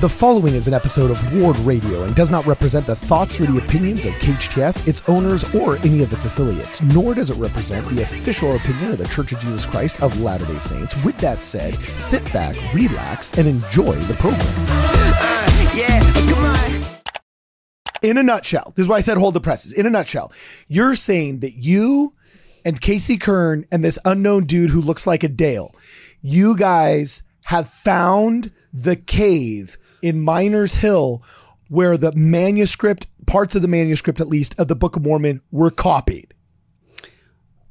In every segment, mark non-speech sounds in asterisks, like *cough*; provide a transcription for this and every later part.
The following is an episode of Ward Radio and does not represent the thoughts or the opinions of KHTS, its owners, or any of its affiliates, nor does it represent the official opinion of the Church of Jesus Christ of Latter day Saints. With that said, sit back, relax, and enjoy the program. Yeah, come on. In a nutshell, this is why I said hold the presses. In a nutshell, you're saying that you and Casey Kern and this unknown dude who looks like a Dale, you guys have found the cave in Miners Hill where the manuscript, parts of the manuscript at least, of the Book of Mormon were copied.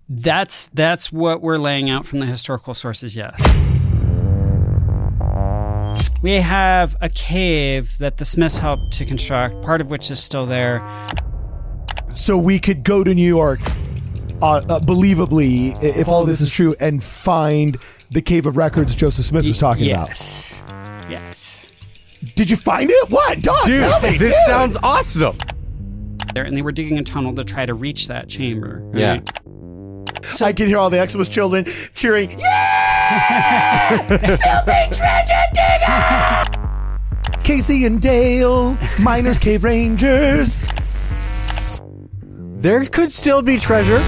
That's that's what we're laying out from the historical sources. Yes. We have a cave that the Smiths helped to construct, part of which is still there. So we could go to New York, uh, uh, believably, if all this is true, and find the Cave of Records Joseph Smith was talking about. yes. Yes. Did you find it? What? Dog, Dude, tell me, this dude. sounds awesome. There, and they were digging a tunnel to try to reach that chamber. right? Yeah. I can hear all the Exodus children cheering, Yeah! *laughs* Filthy treasure digger! Casey and Dale, Miners Cave Rangers. There could still be treasure.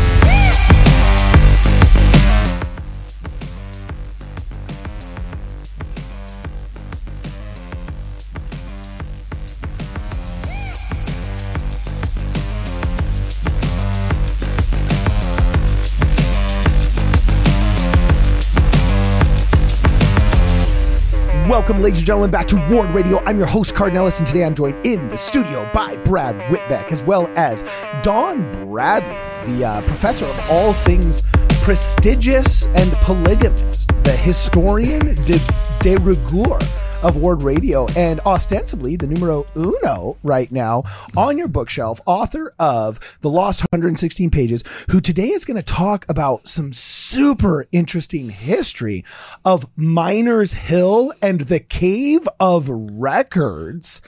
Welcome, ladies and gentlemen, back to Ward Radio. I'm your host, Cardon Ellis, and today I'm joined in the studio by Brad Whitbeck, as well as Don Bradley, the uh, professor of all things prestigious and polygamist, the historian de, de rigueur of Ward Radio, and ostensibly the numero uno right now on your bookshelf, author of The Lost 116 Pages, who today is going to talk about some super interesting history of Miners Hill and the Cave of Records.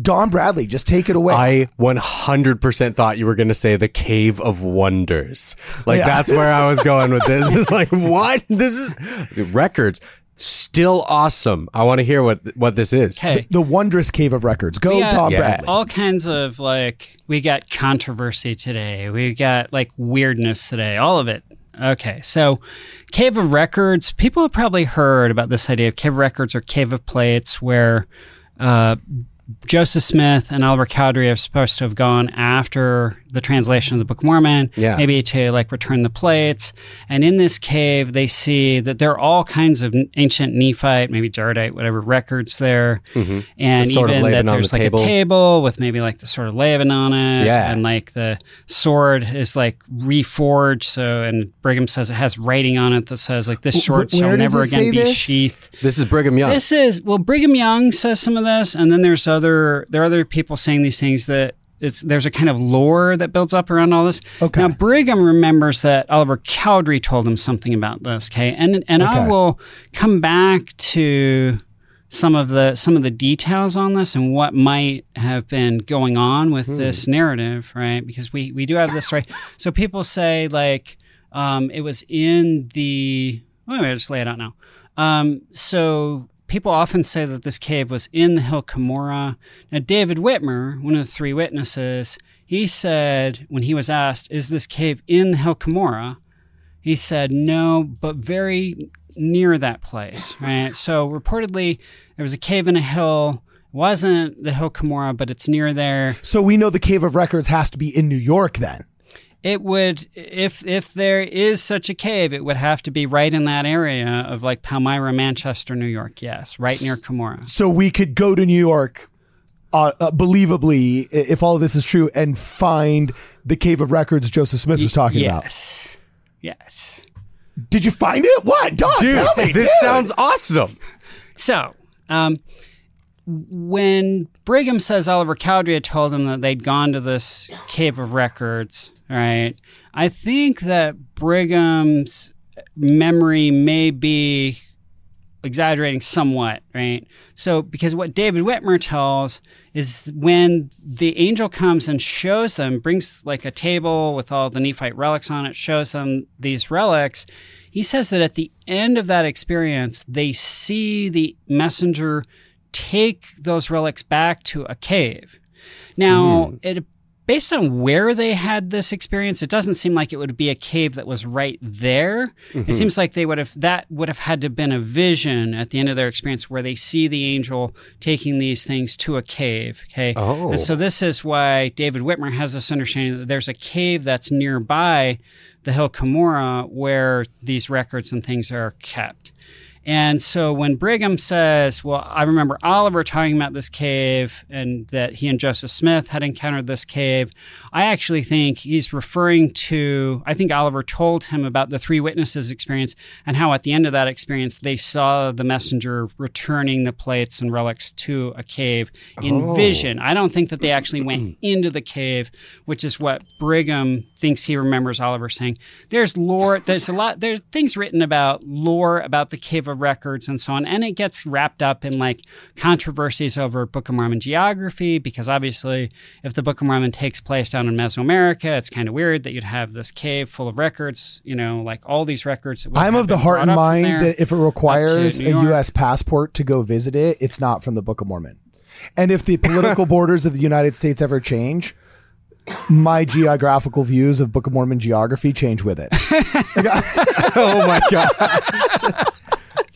Don Bradley, just take it away. I 100% thought you were going to say the Cave of Wonders. Like, Yeah. that's where I was going with this. *laughs* Like, what? This is records. Still awesome. I want to hear what what this is. Okay. the wondrous Cave of Records. Go, Yeah. Don Yeah. Bradley. all kinds of like we got controversy today we got like weirdness today all of it okay so cave of records people have probably heard about this idea of cave of records or cave of plates where uh, joseph smith and oliver cowdery are supposed to have gone after the translation of the book of mormon Yeah. maybe to like return the plates and in this cave they see that there are all kinds of ancient nephite maybe jaredite whatever records there mm-hmm. and The even that there's the like table. a table with maybe like the sword of Laban on it. Yeah. And like the sword is like reforged. So, and Brigham says it has writing on it that says like this sword shall never again be this? sheathed. This is Brigham Young. This is, well, Brigham Young says some of this. And then there's other, there are other people saying these things that it's, there's a kind of lore that builds up around all this. Okay. Now, Brigham remembers that Oliver Cowdery told him something about this. Okay. And, and I will come back to some of the some of the details on this and what might have been going on with this narrative, right? Because we we do have this right. So people say like um, it was in the. Let me just lay it out now. Um, so people often say that this cave was in the hill Cumorah. Now David Whitmer, one of the three witnesses, he said when he was asked, "Is this cave in the hill Cumorah?" He said no, but very near that place, right? So reportedly, there was a cave in a hill. Wasn't the hill Cumorah, but it's near there. so we know the Cave of Records has to be in New York then. It would, if if there is such a cave, it would have to be right in that area of like Palmyra, Manchester, New York. Yes, right near Cumorah. So we could go to New York, uh, uh, believably, if all of this is true, and find the Cave of Records Joseph Smith was talking about. yes. Yes. Did you find it? What, Don? Dude, tell me, this dude. sounds awesome. So, um, when Brigham says Oliver Cowdery told him that they'd gone to this cave of records, right? I think that Brigham's memory may be exaggerating somewhat, right? So, because what David Whitmer tells is when the angel comes and shows them, brings like a table with all the Nephite relics on it, shows them these relics. He says that at the end of that experience, they see the messenger take those relics back to a cave. Now, hmm. it based on where they had this experience, it doesn't seem like it would be a cave that was right there. It mm-hmm. seems like they would have that would have had to have been a vision at the end of their experience where they see the angel taking these things to a cave. Okay. Oh. And so this is why David Whitmer has this understanding that there's a cave that's nearby the hill Cumorah where these records and things are kept. And so when Brigham says, Well, I remember Oliver talking about this cave and that he and Joseph Smith had encountered this cave, I actually think he's referring to, I think Oliver told him about the three witnesses experience and how at the end of that experience they saw the messenger returning the plates and relics to a cave in Oh. vision. I don't think that they actually went *clears throat* into the cave, which is what Brigham thinks he remembers Oliver saying. There's lore, there's a lot, there's things written about lore about the Cave of Records and so on, and it gets wrapped up in like controversies over Book of Mormon geography because obviously, if the Book of Mormon takes place down in Mesoamerica, it's kind of weird that you'd have this cave full of records, you know, like all these records. I'm of the heart and brought up from mind that if it requires a York. U.S. passport to go visit it, it's not from the Book of Mormon. And if the political *laughs* borders of the United States ever change, my geographical views of Book of Mormon geography change with it. *laughs* oh my god. *laughs*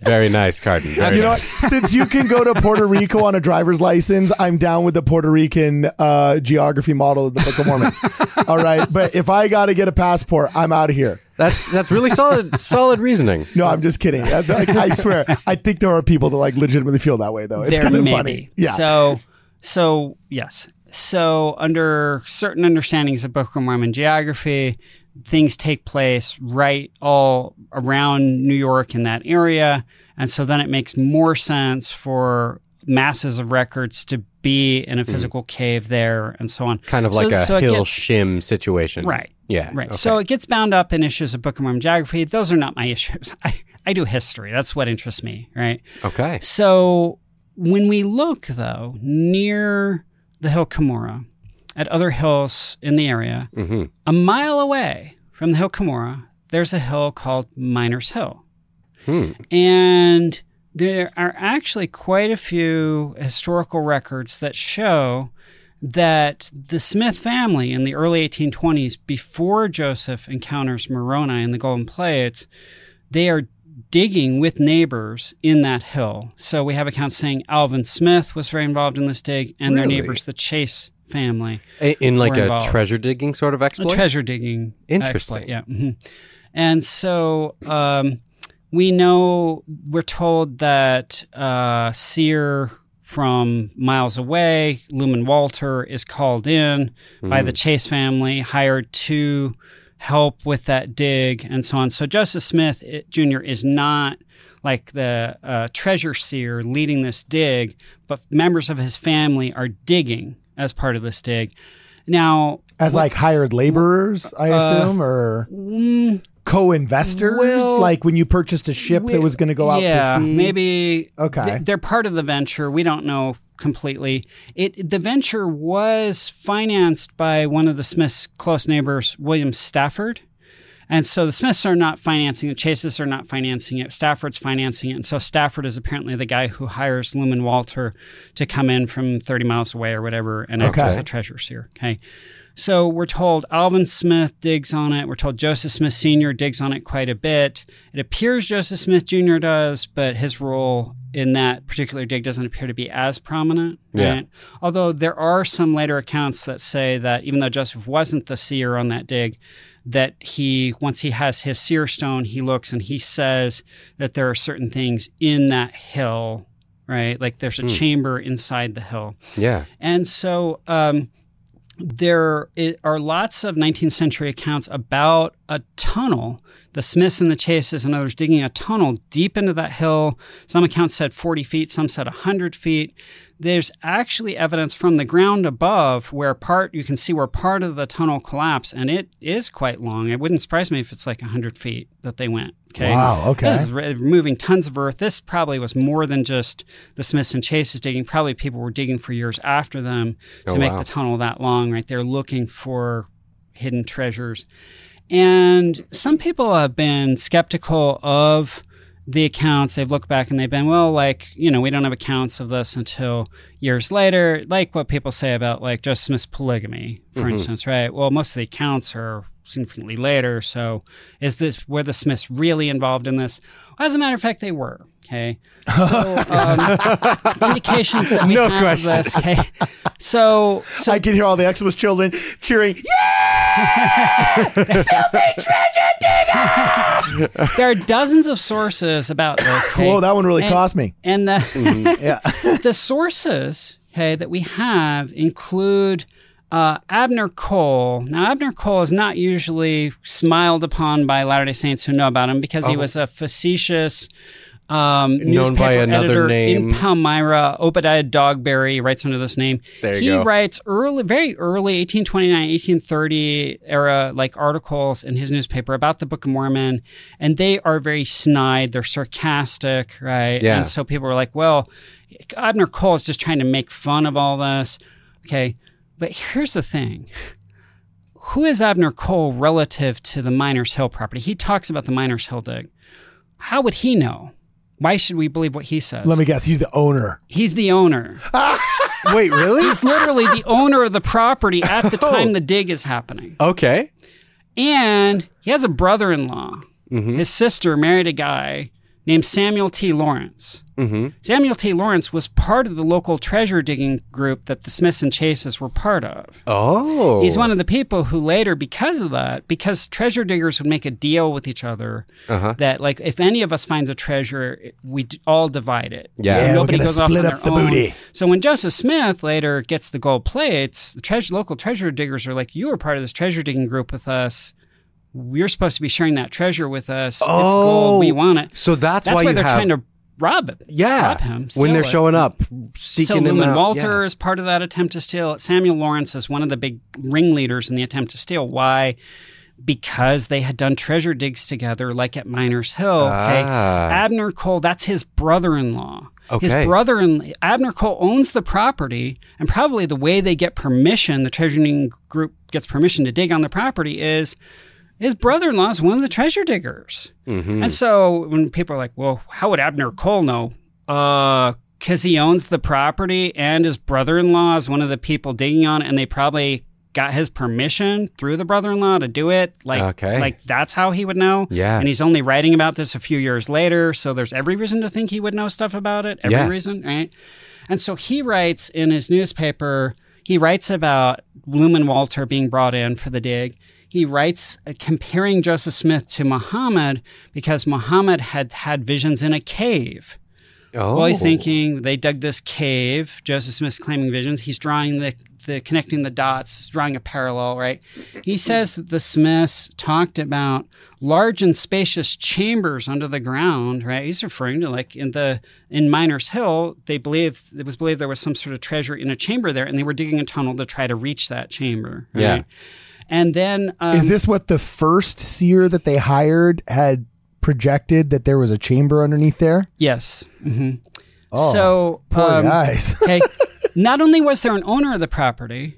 Very nice, Cardon. Very You know, what? since you can go to Puerto Rico on a driver's license, I'm down with the Puerto Rican uh, geography model of the Book of Mormon. *laughs* All right, but if I got to get a passport, I'm out of here. That's that's really solid solid reasoning. No, I'm just kidding. I, like, I swear, I think there are people that like legitimately feel that way, though. It's kind of funny. Yeah. So, so yes. So under certain understandings of Book of Mormon geography, things take place right all around New York in that area, and so then it makes more sense for masses of records to be in a physical cave there, and so on. Hmm. Kind of So- like a so hill gets- shim situation. Right. Yeah. Right. okay. So it gets bound up in issues of Book of Mormon geography. Those are not my *laughs* issues. I, I do history. That's what interests me, right? Okay. So when we look, though, near the hill Cumorah, at other hills in the area, Mm-hmm. a mile away from the hill Cumorah, there's a hill called Miners Hill. Hmm. And there are actually quite a few historical records that show that the Smith family in the early 1820s, before Joseph encounters Moroni and the Golden Plates, they are digging with neighbors in that hill. So we have accounts saying Alvin Smith was very involved in this dig, and their neighbors, the Chase family, A- In like a involved. treasure digging sort of a exploit. treasure digging. Interesting. exploit, yeah. mhm. And so um, we know we're told that uh, Seer from miles away, Luman Walter, is called in by the Chase family, hired to help with that dig and so on. So Joseph Smith it- Jr. is not like the uh, treasure seer leading this dig, but members of his family are digging as part of the dig. Now, As like hired laborers, I assume, or co-investors, Uh, mm, well, like when you purchased a ship that was going to go out yeah, to sea. maybe Okay. th- they're part of the venture. We don't know completely. It the venture was financed by one of the Smiths' close neighbors, William Stafford. And so the Smiths are not financing it. Chases are not financing it. Stafford's financing it. And so Stafford is apparently the guy who hires Luman Walter to come in from 30 miles away or whatever and act as Okay. the treasure seer. Okay. So we're told Alvin Smith digs on it. We're told Joseph Smith Sr. digs on it quite a bit. It appears Joseph Smith Jr. does, but his role in that particular dig doesn't appear to be as prominent. Yeah. Right? Although there are some later accounts that say that even though Joseph wasn't the seer on that dig, that he once he has his seer stone, he looks and he says that there are certain things in that hill, right? Like there's a chamber inside the hill. Yeah. And so um, there are lots of 19th century accounts about a tunnel, the Smiths and the Chases and others digging a tunnel deep into that hill. Some accounts said 40 feet, some said 100 feet. There's actually evidence from the ground above where part, you can see where part of the tunnel collapsed, and it is quite long. It wouldn't surprise me if it's like 100 feet that they went. Okay. Wow, okay. This removing tons of earth. This probably was more than just the Smiths and Chases digging. Probably people were digging for years after them oh, to Oh, make wow. the tunnel that long, right? They're looking for hidden treasures. And some people have been skeptical of the accounts. They've looked back and they've been well like you know we don't have accounts of this until years later. Like what people say about like joseph smith's polygamy for instance right? Well most of the accounts are significantly later. So is this were the smiths really involved in this? As a matter of fact they were okay? So *laughs* um, indications that we No have question. this okay? So so I can hear all the Exodus children cheering. *laughs* there are dozens of sources about this *laughs* okay? Whoa, that one really And- cost me. and the *laughs* Yeah. the sources okay that we have include uh, Abner Cole. Now, Abner Cole is not usually smiled upon by Latter Day Saints who know about him because he was a facetious. Um. Known by another editor name. in Palmyra, Obadiah Dogberry writes under this name. There you he go. writes early, very early 1829, 1830 era like articles in his newspaper about the Book of Mormon, and they are very snide. They're sarcastic, right? Yeah. And so people were like, well, Abner Cole is just trying to make fun of all this. Okay. But here's the thing. Who is Abner Cole relative to the Miners Hill property? He talks about the Miners Hill dig. How would he know? Why should we believe what he says? Let me guess. He's the owner. He's the owner. *laughs* Wait, really? He's literally the owner of the property at the *laughs* time the dig is happening. okay. And he has a brother in law. Mm-hmm. His sister married a guy named Samuel T. Lawrence. Mm-hmm. Samuel T. Lawrence was part of the local treasure digging group that the Smiths and Chases were part of. Oh. He's one of the people who later, because of that, because treasure diggers would make a deal with each other Uh-huh. that, like, if any of us finds a treasure, we all divide it. Yeah. So Yeah, nobody goes off split on up their the own. booty. So when Joseph Smith later gets the gold plates, the treasure, local treasure diggers are like, "You were part of this treasure digging group with us. You're supposed to be sharing that treasure with us. Oh, it's gold. We want it." So that's, That's why why they're have trying to rob it. yeah rob him. when they're it. showing up So seeking him Luman out. Walter Yeah. is part of that attempt to steal. Samuel Lawrence is one of the big ringleaders in the attempt to steal. Why? Because they had done treasure digs together, like at Miners Hill. Okay, Ah. Abner Cole, that's his brother-in-law. Okay. His brother in Abner Cole owns the property, and probably the way they get permission, the treasure group gets permission to dig on the property is his brother-in-law is one of the treasure diggers. Mm-hmm. And so when people are like, well, how would Abner Cole know? Uh, because he owns the property and his brother in law is one of the people digging on it, and they probably got his permission through the brother in law to do it. Like, Okay. like that's how he would know. Yeah. And he's only writing about this a few years later. So there's every reason to think he would know stuff about it. Every Yeah. reason, right? And so he writes in his newspaper, he writes about Luman Walter being brought in for the dig. He writes uh, comparing Joseph Smith to Muhammad because Muhammad had had visions in a cave. oh. Well, he's thinking they dug this cave. Joseph Smith's claiming visions. He's drawing the, the connecting the dots, he's drawing a parallel, right? He says that the Smiths talked about large and spacious chambers under the ground, right? He's referring to like in the in Miners Hill, they believed it was believed there was some sort of treasure in a chamber there, and they were digging a tunnel to try to reach that chamber. Right? Yeah. And then um, Is this what the first seer that they hired had projected that there was a chamber underneath there? yes. Mm-hmm. Oh, so Poor um, guys. *laughs* Okay. *laughs* Not only was there an owner of the property,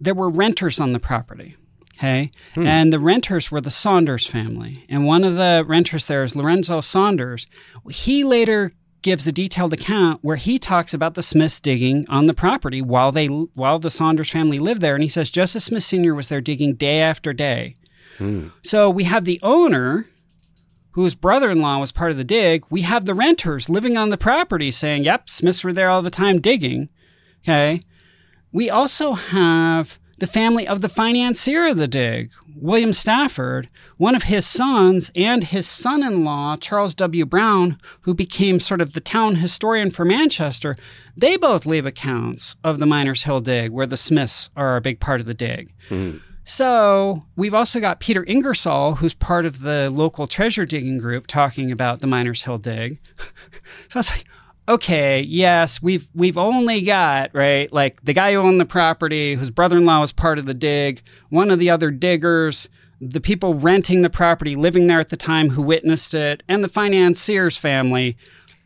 there were renters on the property. Okay. And the renters were the Saunders family. And one of the renters there is Lorenzo Saunders. He later gives a detailed account where he talks about the Smiths digging on the property while they while the Saunders family lived there. And he says Joseph Smith Sr. was there digging day after day. Hmm. So we have the owner whose brother-in-law was part of the dig, we have the renters living on the property saying, "Yep, Smiths were there all the time digging." Okay. We also have the family of the financier of the dig, William Stafford, one of his sons, and his son-in-law, Charles W. Brown, who became sort of the town historian for Manchester. They both leave accounts of the Miners Hill dig, where the Smiths are a big part of the dig. Hmm. So we've also got Peter Ingersoll, who's part of the local treasure digging group, talking about the Miners Hill dig. *laughs* so I was like, okay, yes, we've we've only got right, like the guy who owned the property, whose brother-in-law was part of the dig, one of the other diggers, the people renting the property, living there at the time, who witnessed it, and the financier's family.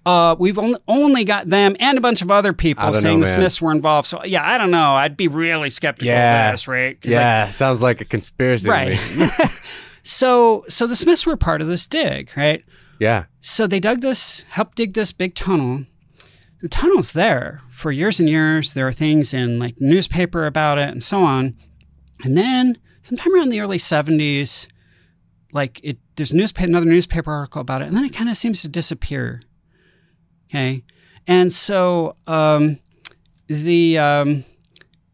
Uh, we've only, only got them and a bunch of other people saying know, the. Smiths were involved. So yeah, I don't know. I'd be really skeptical Yeah. of this, right? 'Cause, like, Yeah, sounds like a conspiracy to Right. me. *laughs* so so the Smiths were part of this dig, right? Yeah. So they dug this, helped dig this big tunnel. The tunnel's there for years and years. There are things in like newspaper about it and so on. And then sometime around the early 70s, like it there's another newspaper article about it, and then it kind of seems to disappear. Okay. And so um the um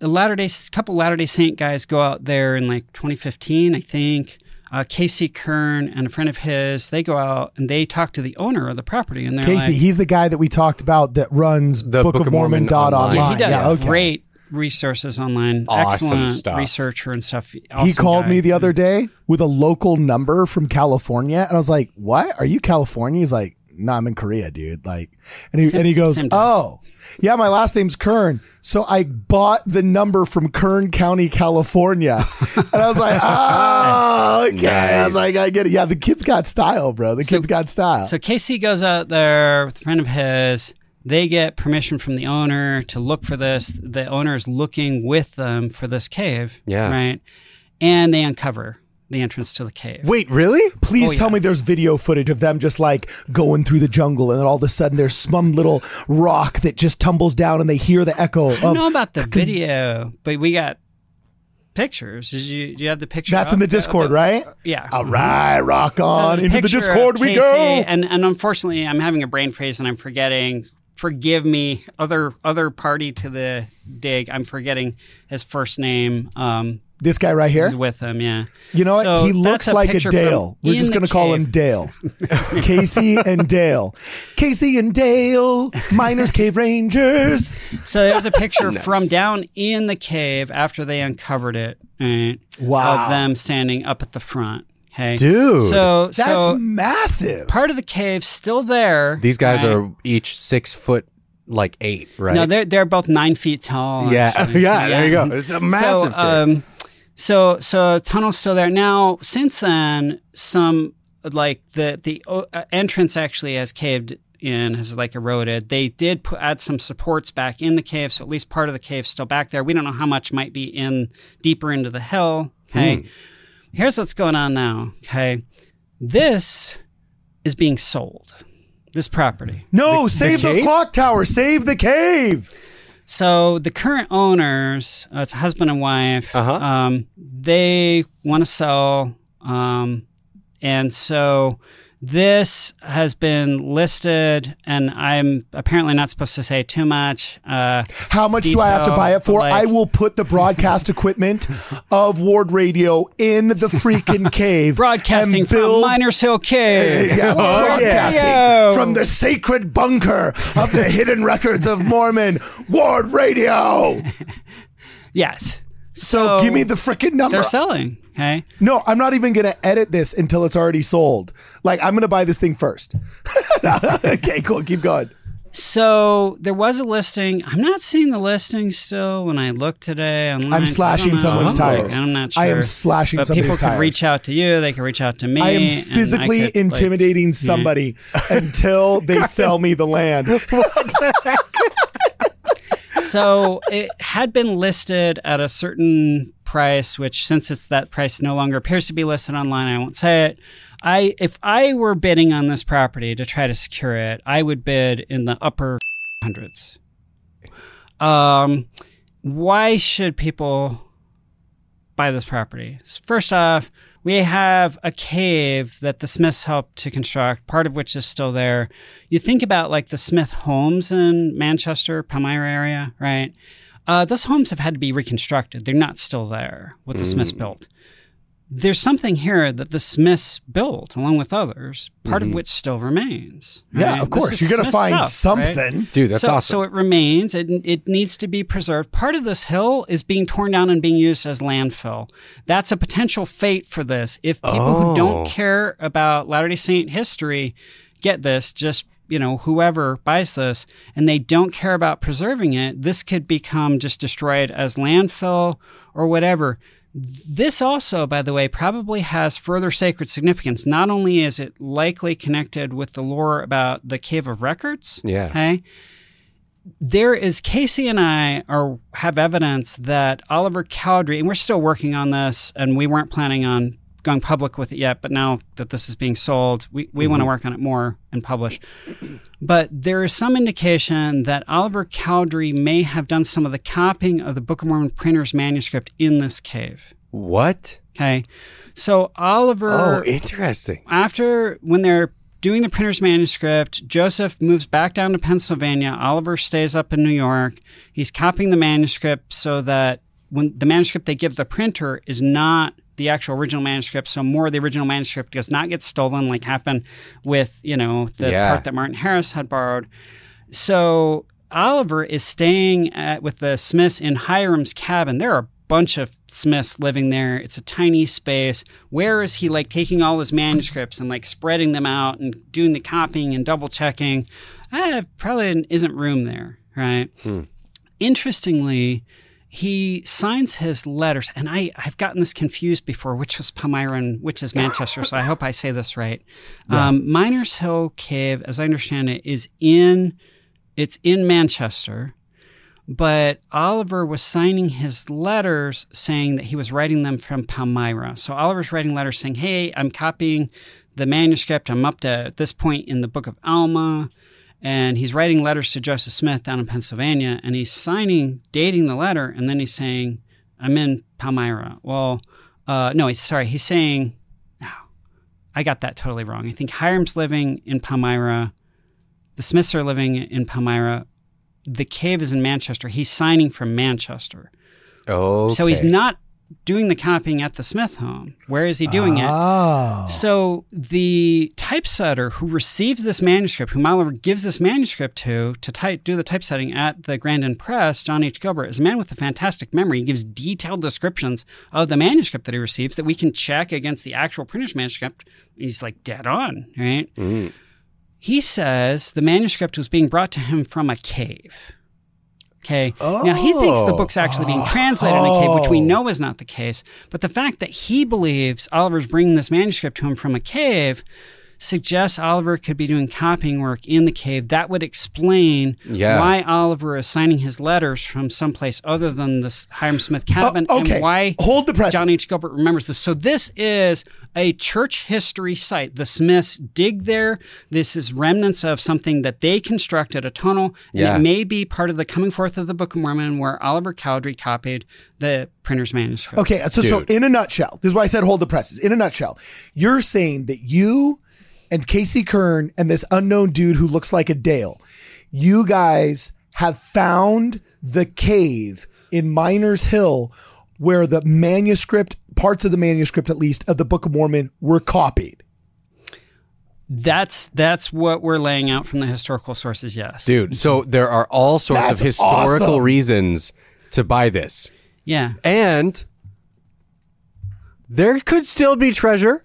the Latter Day couple Latter Day Saint guys go out there in like 2015, I think. Uh, Casey Kern and a friend of his, they go out and they talk to the owner of the property, and they're Casey, like, he's the guy that we talked about that runs The Book, Book of of Mormon, Mormon dot online. online. he does Yeah, okay. great resources online, Awesome excellent stuff. researcher and stuff. He called guy. me the other day with a local number from California, and I was like, "What? Are you California?" He's like, "No, I'm in Korea, dude." Like, and he Same- and he goes, same "Oh, yeah, my last name's Kern." So I bought the number from Kern County, California, *laughs* and I was like, "Oh, okay." I was like, "I get it." Yeah, the kid's got style, bro. The kid's got style. So Casey goes out there with a friend of his. They get permission from the owner to look for this. The owner is looking with them for this cave. Yeah. Right. And they uncover the entrance to the cave. Wait, really? Please Oh, tell yeah. me there's video footage of them just like going through the jungle, and then all of a sudden there's some little rock that just tumbles down, and they hear the echo I don't of know about the video, but we got pictures. Did you do you have the picture? That's in up? the Discord, right? Yeah. All right, rock on there's a into the Discord we Casey, go. And and unfortunately, I'm having a brain freeze and I'm forgetting. Forgive me, other other party to the dig. I'm forgetting his first name. Um, This guy right here. who's with him. Yeah. You know what? So he looks a like a Dale. We're just going to call him Dale. *laughs* Casey and Dale. Casey and Dale, Miners Cave Rangers. So there's a picture *laughs* from down in the cave after they uncovered it. Right, Wow. Of them standing up at the front. Okay. Dude. So That's so massive. part of the cave's still there. These guys right? are each six foot, like eight, right? No, they're they're both nine feet tall. yeah, actually. *laughs* yeah, There you go. It's a massive. So, um, so so tunnel's still there now. Since then, some like the the uh, entrance actually has caved in, has like eroded. They did put, add some supports back in the cave, so at least part of the cave's still back there. We don't know how much might be in deeper into the hill. Okay, Hmm. here's what's going on now. Okay, this is being sold. This property. No, save the, cave? clock tower. Save the cave. So the current owners, uh, it's a husband and wife. Uh-huh. Um, they want to sell, um, and so this has been listed, and I'm apparently not supposed to say too much. Uh, How much do I have to buy it for? like- I will put the broadcast equipment *laughs* of Ward Radio in the freaking *laughs* cave. broadcasting and from Miners Hill Cave. *laughs* Yeah, broadcasting Radio. from the sacred bunker of the hidden records of Mormon Ward Radio. Yes. So, give me the freaking number. They're selling. Okay. No, I'm not even going to edit this until it's already sold. Like, I'm going to buy this thing first. *laughs* *laughs* okay, cool. Keep going. So there was a listing. I'm not seeing the listing still. When I look today online, I'm slashing someone's Like. I'm not sure. I am slashing but somebody's people tires. reach out to you. They could reach out to me. I am and I physically could, like- intimidating somebody *laughs* until they sell me the land. so it had been listed at a certain price, which since it's that price no longer appears to be listed online, I won't say it. I if I were bidding on this property to try to secure it, I would bid in the upper hundreds. Um, why should people buy this property? First off, we have a cave that the Smiths helped to construct, part of which is still there. You think about like the Smith homes in Manchester, Palmyra area, right? Uh, those homes have had to be reconstructed. They're not still there, what the Smiths built. There's something here that the Smiths built along with others, part of which still remains. Yeah, of course. You're going to find stuff, right? something. Dude, that's so, awesome. So it remains. It, it needs to be preserved. Part of this hill is being torn down and being used as landfill. That's a potential fate for this. If people who Oh. don't care about Latter Day Saint history get this, just you know, whoever buys this, and they don't care about preserving it, this could become just destroyed as landfill or whatever. This also, by the way, probably has further sacred significance. Not only is it likely connected with the lore about the Cave of Records, Yeah. okay, there is Casey and I are have evidence that Oliver Cowdery, and we're still working on this, and we weren't planning on going public with it yet, but now that this is being sold, we, we want to mm-hmm. work on it more and publish. But there is some indication that Oliver Cowdery may have done some of the copying of the Book of Mormon printer's manuscript in this cave. What? Okay. So Oliver Oh, interesting. after when they're doing the printer's manuscript, Joseph moves back down to Pennsylvania. Oliver stays up in New York. He's copying the manuscript so that when the manuscript they give the printer is not the actual original manuscript, so more of the original manuscript does not get stolen, like happened with you know the Yeah. part that Martin Harris had borrowed. So Oliver is staying at, with the Smiths in Hyrum's cabin. There are a bunch of Smiths living there. It's a tiny space. Where is he like taking all his manuscripts and like spreading them out and doing the copying and double checking? Eh, probably isn't room there, right? Interestingly, he signs his letters, and I, I've gotten this confused before, which was Palmyra and which is Manchester, so I hope I say this right. *laughs* Um, Miners Hill Cave, as I understand it, is in it's in Manchester, but Oliver was signing his letters saying that he was writing them from Palmyra. So Oliver's writing letters saying, "Hey, I'm copying the manuscript. I'm up to this point in the Book of Alma." And he's writing letters to Joseph Smith down in Pennsylvania, and he's signing, dating the letter, and then he's saying, "I'm in Palmyra." Well, uh, no, he's sorry. He's saying, "No, I got that totally wrong. I think Hyrum's living in Palmyra. The Smiths are living in Palmyra. The cave is in Manchester. He's signing from Manchester. Oh, So he's not doing the copying at the Smith home. Where is he doing it? Oh. So the typesetter who receives this manuscript, who Oliver gives this manuscript to to type, do the typesetting at the Grandin Press, John H. Gilbert, is a man with a fantastic memory. He gives detailed descriptions of the manuscript that he receives that we can check against the actual printer's manuscript. He's like dead on, right? Mm. He says the manuscript was being brought to him from a cave. Okay. Now he thinks the Oh. book's actually being translated in a cave, which we oh. know is not the case. But the fact that he believes Oliver's bringing this manuscript to him from a cave suggests Oliver could be doing copying work in the cave. That would explain Yeah. why Oliver is signing his letters from someplace other than the Hyrum Smith oh, cabin Oh, okay. and why Hold the presses. John H. Gilbert remembers this. So this is a church history site. The Smiths dig there. This is remnants of something that they constructed, a tunnel. And Yeah. it may be part of the coming forth of the Book of Mormon where Oliver Cowdery copied the printer's manuscript. Okay, so so in a nutshell, this is why I said hold the presses. In a nutshell, you're saying that you and Casey Kern and this unknown dude who looks like a Dale, you guys have found the cave in Miners Hill where the manuscript, parts of the manuscript at least, of the Book of Mormon were copied. That's that's what we're laying out from the historical sources, yes. dude. So there are all sorts of historical awesome. reasons to buy this, Yeah. and there could still be treasure.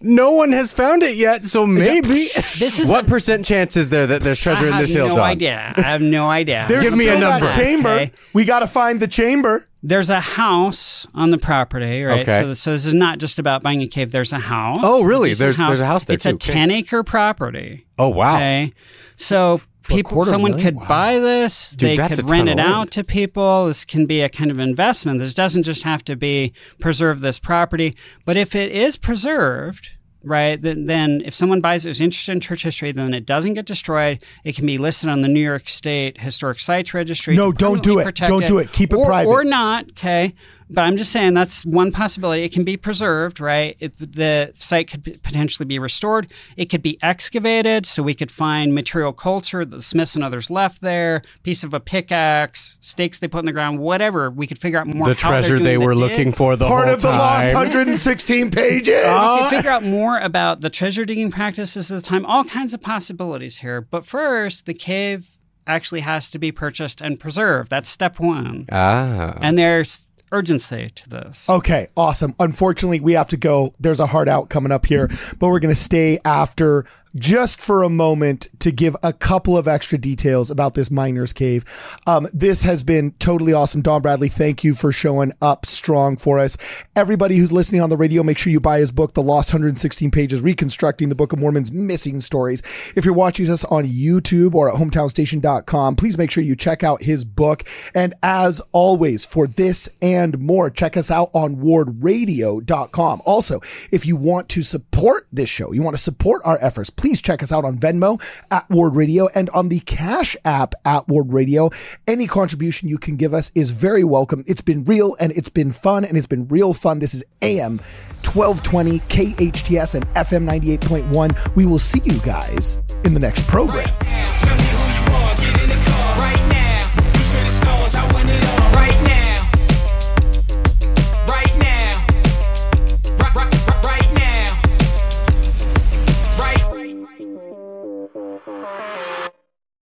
No one has found it yet, so maybe. This is what percent chance is there that there's treasure in this hill, I have no Don? idea. I have no idea. There's Give me a still that number. chamber. Okay. We got to find the chamber. There's a house on the property, right? Okay. So, so this is not just about buying a cave. There's a house. Oh, really? Decent There's- there's a house there, It's too. a Okay. 10 acre property. Oh wow! Okay. So people, someone million? could Wow. buy this. Dude, they could rent it out to people. This can be a kind of investment. This doesn't just have to be preserve this property, but if it is preserved, right, then, then if someone buys it who's interested in church history, then it doesn't get destroyed. It can be listed on the New York State Historic Sites Registry. No, don't do it. Don't do it. Keep it or, private. Or not, okay? But I'm just saying that's one possibility. It can be preserved, right? It, the site could potentially be restored. It could be excavated, so we could find material culture that the Smiths and others left there, piece of a pickaxe, stakes they put in the ground, whatever. We could figure out more. the how they're treasure doing they the were dig. looking for the Part whole of the lost 116 *laughs* pages. We can figure out *laughs* more about the treasure digging practices of the time. All kinds of possibilities here. But first, the cave actually has to be purchased and preserved. That's step one. ah, And there's urgency to this. Okay, awesome. Unfortunately, we have to go. There's a hard out coming up here, but we're going to stay after just for a moment to give a couple of extra details about this miner's cave. Um, this has been totally awesome. Don Bradley, thank you for showing up strong for us. Everybody who's listening on the radio, make sure you buy his book, The Lost 116 Pages Reconstructing the Book of Mormon's Missing Stories. If you're watching us on YouTube or at hometownstation.com, please make sure you check out his book. And as always, for this and more, check us out on wardradio.com. Also, if you want to support this show, you want to support our efforts, please check us out on Venmo at Ward Radio and on the Cash app at Ward Radio. Any contribution you can give us is very welcome. It's been real and it's been fun and it's been real fun. This is AM 1220 KHTS and FM 98.1. We will see you guys in the next program.